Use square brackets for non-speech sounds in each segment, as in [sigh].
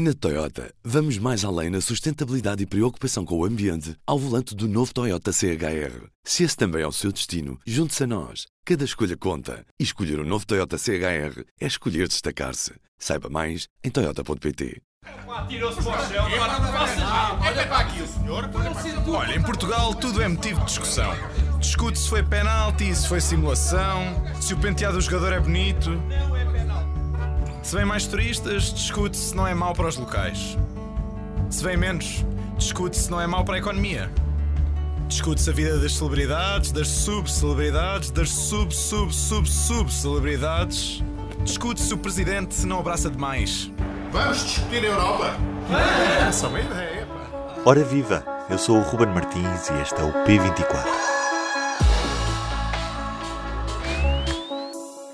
Na Toyota, vamos mais além na sustentabilidade e preocupação com o ambiente ao volante do novo Toyota CHR. Se esse também é o seu destino, junte-se a nós. Cada escolha conta. E escolher o um novo Toyota CHR é escolher destacar-se. Saiba mais em Toyota.pt. Olha. Olha, em Portugal tudo é motivo de discussão. Discute se foi penalti, se foi simulação, se o penteado do jogador é bonito. Se vem mais turistas, discute se não é mau para os locais. Se vem menos, discute se não é mau para a economia. Discute-se a vida das celebridades, das sub-celebridades, das sub-sub-sub-sub-celebridades. Discute se o presidente não abraça demais. Vamos discutir a Europa? É só uma ideia, pá. Ora viva! Eu sou o Ruben Martins e este é o P24.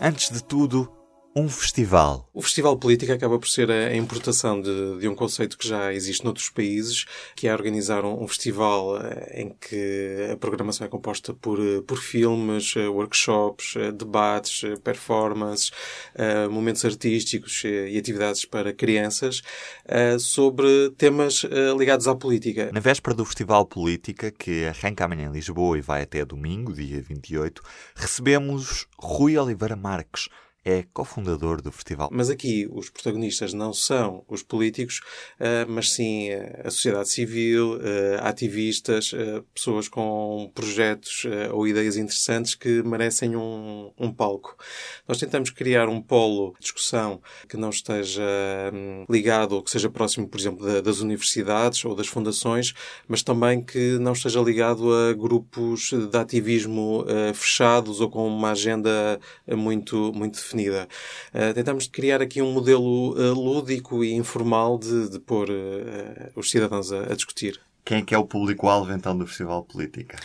Antes de tudo, um festival. O festival político acaba por ser a importação de, de, um conceito que já existe noutros países, que é organizar um, festival eh, em que a programação é composta por, eh, por filmes, eh, workshops, debates, performances, momentos artísticos e atividades para crianças sobre temas ligados à política. Na véspera do Festival Política, que arranca amanhã em Lisboa e vai até domingo, dia 28, recebemos Rui Oliveira Marques, é cofundador do festival. Mas aqui os protagonistas não são os políticos, eh, mas sim eh, a sociedade civil, eh, ativistas, pessoas com projetos ou ideias interessantes que merecem um, um palco. Nós tentamos criar um polo de discussão que não esteja hum, ligado ou que seja próximo, por exemplo, das universidades ou das fundações, mas também que não esteja ligado a grupos de ativismo fechados ou com uma agenda muito, muito definida definida. Uh, tentamos criar aqui um modelo uh, lúdico e informal de, de pôr uh, os cidadãos a, a discutir. Quem é que é o público-alvo então do Festival Política?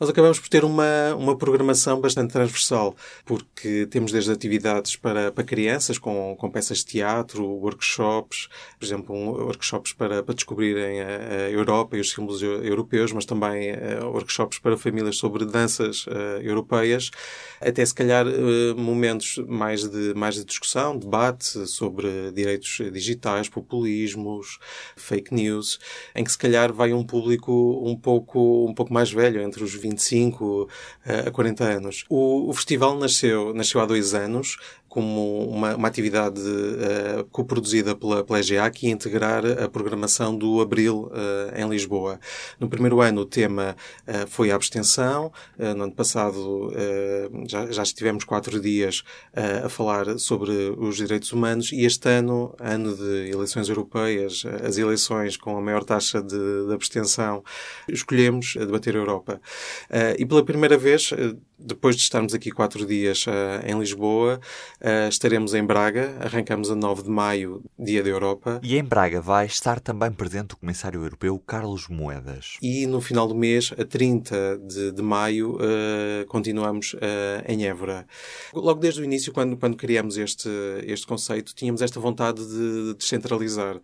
Nós acabamos por ter uma, uma programação bastante transversal, porque temos desde atividades para, para crianças, com, com peças de teatro, workshops, por exemplo, um, workshops para, para descobrirem a, a, Europa e os símbolos europeus, mas também uh, workshops para famílias sobre danças uh, europeias, até se calhar uh, momentos mais de, mais de discussão, debate sobre direitos digitais, populismos, fake news, em que se calhar vai um público um pouco, um pouco mais velho, entre os 25 a 40 anos. O, o festival nasceu, nasceu há dois anos como uma, uma atividade uh, coproduzida pela, pela que ia integrar a programação do Abril uh, em Lisboa. No primeiro ano o tema uh, foi a abstenção. No ano passado já, já estivemos quatro dias a falar sobre os direitos humanos e este ano, ano de eleições europeias, as eleições com a maior taxa de, de abstenção, escolhemos debater a Europa. e pela primeira vez depois de estarmos aqui quatro dias uh, em Lisboa, uh, estaremos em Braga. Arrancamos a 9 de maio, Dia da Europa. E em Braga vai estar também presente o Comissário Europeu Carlos Moedas. E no final do mês, a 30 de, de maio, uh, continuamos em Évora. Logo desde o início, quando, quando criamos este, este conceito, tínhamos esta vontade de descentralizar.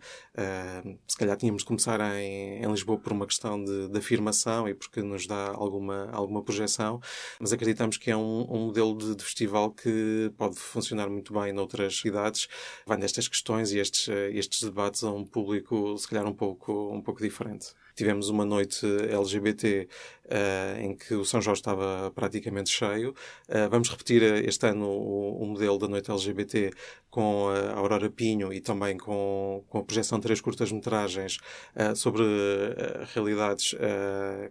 se calhar tínhamos de começar em, em Lisboa por uma questão de, de afirmação e porque nos dá alguma, alguma projeção, mas acreditamos que é um, um modelo de, de, festival que pode funcionar muito bem noutras cidades. Vai nestas questões e estes, eh, estes debates a um público, se calhar, um pouco, um pouco diferente. Tivemos uma noite LGBT uh, em que o São Jorge estava praticamente cheio. Uh, vamos repetir este ano o, o, modelo da noite LGBT com a Aurora Pinho e também com, com a projeção de três curtas-metragens uh, sobre realidades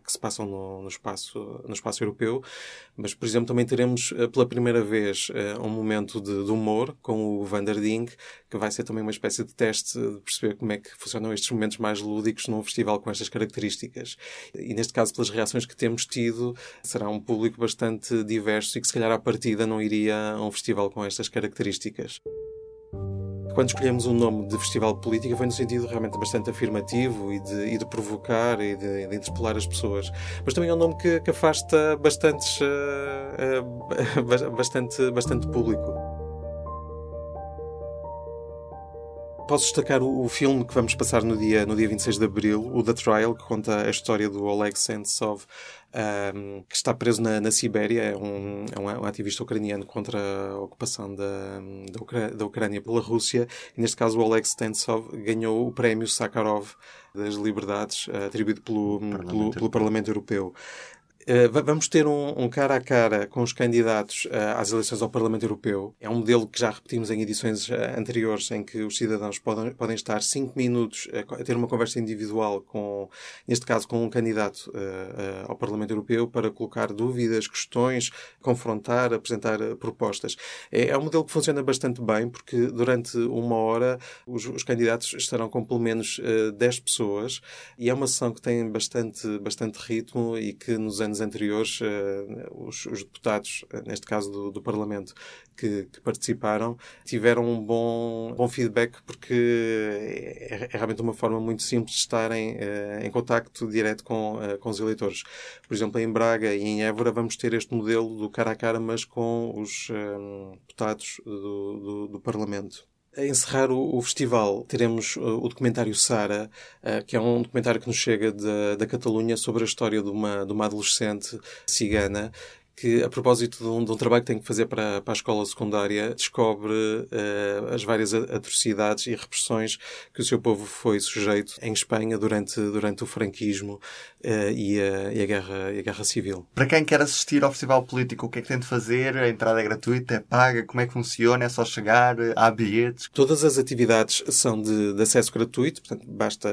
que se passam no, no, espaço, no espaço europeu. Mas, por exemplo, também teremos pela primeira vez um momento de, de humor com o Vanderding, que vai ser também uma espécie de teste de perceber como é que funcionam estes momentos mais lúdicos num festival com estas características. E neste caso, pelas reações que temos tido, será um público bastante diverso e que se calhar à partida não iria a um festival com estas características. Quando escolhemos um nome de festival de política foi no sentido realmente bastante afirmativo e de, e de provocar e de, de, interpelar as pessoas. Mas também é um nome que, que afasta bastantes, [laughs] uh, uh, bastante, bastante público. Posso destacar o, o, filme que vamos passar no dia, no dia 26 de Abril, o The Trial, que conta a história do Oleg Sentsov, um, que está preso na, na Sibéria, é um, é um, ativista ucraniano contra a ocupação da, da, Ucrânia, da Ucrânia pela Rússia. E neste caso, o Oleg Sentsov ganhou o prémio Sakharov das Liberdades, atribuído pelo, pelo, pelo Parlamento Europeu. Eh, vamos ter um, um, cara a cara com os candidatos uh, às eleições ao Parlamento Europeu. É um modelo que já repetimos em edições uh, anteriores, em que os cidadãos podem, podem estar cinco minutos a ter uma conversa individual com, neste caso, com um candidato ao Parlamento Europeu para colocar dúvidas, questões, confrontar, apresentar propostas. É, é, um modelo que funciona bastante bem, porque durante uma hora os, os candidatos estarão com pelo menos 10 pessoas e é uma sessão que tem bastante, bastante ritmo e que nos anos anteriores, uh, os, os, deputados, uh, neste caso do, do Parlamento, que, que, participaram, tiveram um bom, bom feedback porque é, é, realmente uma forma muito simples de estarem uh, em contacto direto com, com os eleitores. Por exemplo, em Braga e em Évora vamos ter este modelo do cara a cara, mas com os deputados do, do, do Parlamento. A encerrar o, o, festival, teremos uh, o documentário Sara, uh, que é um documentário que nos chega da, da Catalunha sobre a história de uma, de uma adolescente cigana que, a propósito de um, de um, trabalho que tem que fazer para, para a escola secundária, descobre uh, as várias atrocidades e repressões que o seu povo foi sujeito em Espanha durante, durante o franquismo uh, e, a, e, a guerra, e a guerra civil. Para quem quer assistir ao Festival Político, o que é que tem de fazer? A entrada é gratuita? É paga? Como é que funciona? É só chegar? Há bilhetes? Todas as atividades são de, de acesso gratuito, portanto, basta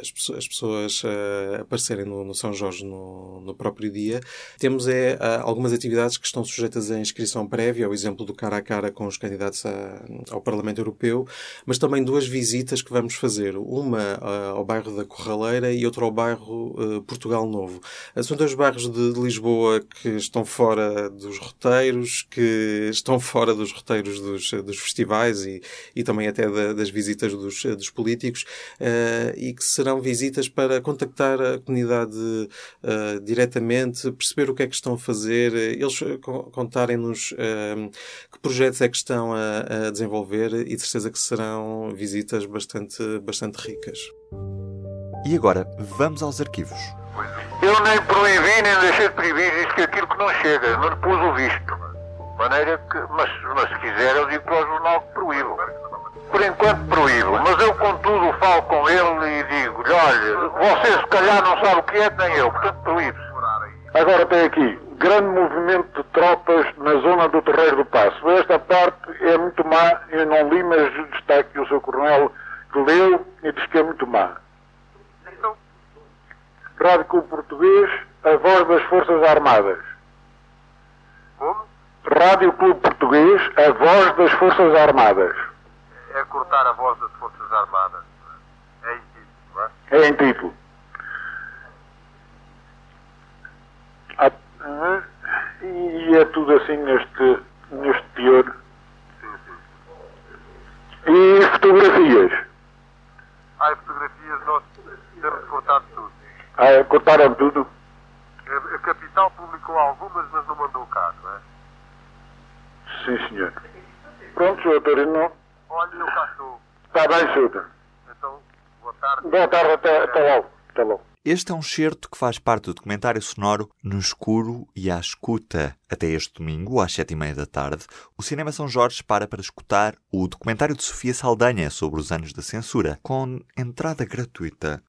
as, as pessoas uh, aparecerem no, no, São Jorge no, no próprio dia. Temos é, algumas algumas atividades que estão sujeitas à inscrição prévia, o exemplo do cara a cara com os candidatos a, ao Parlamento Europeu, mas também duas visitas que vamos fazer. Uma uh, ao bairro da Corraleira e outra ao bairro uh, Portugal Novo. Uh, são dois bairros de, Lisboa que estão fora dos roteiros, que estão fora dos roteiros dos, dos festivais e, e também até da, das visitas dos, dos políticos e que serão visitas para contactar a comunidade diretamente, perceber o que é que estão a fazer, eles eh, contarem-nos uh, que projetos é que estão a, a, desenvolver e de certeza que serão visitas bastante, bastante ricas. E agora, vamos aos arquivos. Eu nem proibi, nem deixei de proibir isto que aquilo que não chega, não lhe pus o visto. Maneira que, mas, mas se quiser eu digo para o jornal que proíbo. Por enquanto proíbo, mas eu contudo falo com ele e digo-lhe, olha, você se calhar não sabe o que é, nem eu, portanto proíbo. Agora tem aqui, grande movimento de tropas na zona do Terreiro do Passo. Esta parte é muito má, eu não li, mas está aqui o seu coronel que leu e diz que é muito má. Então? Rádio Clube Português, a voz das Forças Armadas. Como? Rádio Clube Português, a voz das Forças Armadas. É cortar a voz das Forças Armadas. É em título, é? É em título. E é tudo assim neste, neste teor. E fotografias. Ah, fotografias nós temos cortado tudo. Ah, cortaram tudo? A Capital publicou algumas, mas não mandou cá, não é? Sim, senhor. Pronto, Sr. Torino. Olha, eu cá estou. Está bem, Sr. Então, boa tarde. Boa tarde, até, até logo. Até logo. Este é um certo que faz parte do documentário sonoro No Escuro e à Escuta. Até este domingo, às sete e meia da tarde, o Cinema São Jorge para para escutar o documentário de Sofia Saldanha sobre os anos da censura, com entrada gratuita.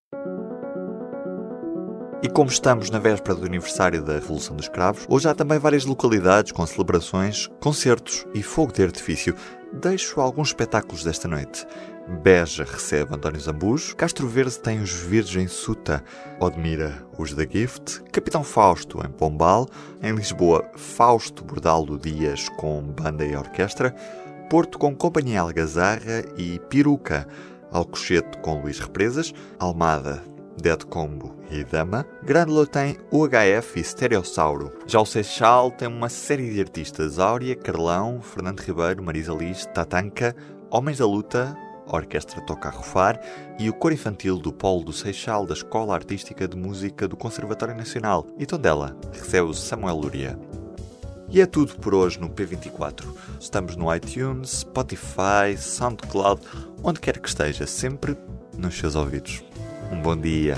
E como estamos na véspera do aniversário da Revolução dos Cravos, hoje há também várias localidades com celebrações, concertos e fogo de artifício. Deixo alguns espetáculos desta noite. Beja recebe António Zambujo, Castro Verde tem os Virgens Suta, Odmira os da Gift, Capitão Fausto em Pombal, em Lisboa Fausto Bordaldo Dias com banda e orquestra, Porto com Companhia Algazarra e Peruca, Alcochete com Luís Represas, Almada Dead Combo e Dama. Grândola tem UHF e Stereossauro. Já o Seixal tem uma série de artistas: Áurea, Carlão, Fernando Ribeiro, Marisa Liz, Tatanka, Homens da Luta, a Orquestra Toca a Rufar e o coro infantil do Polo do Seixal da Escola Artística de Música do Conservatório Nacional. E Tondela recebe o Samuel Luria. E é tudo por hoje no P24. Estamos no iTunes, Spotify, SoundCloud, onde quer que esteja, sempre nos seus ouvidos. Um bom dia.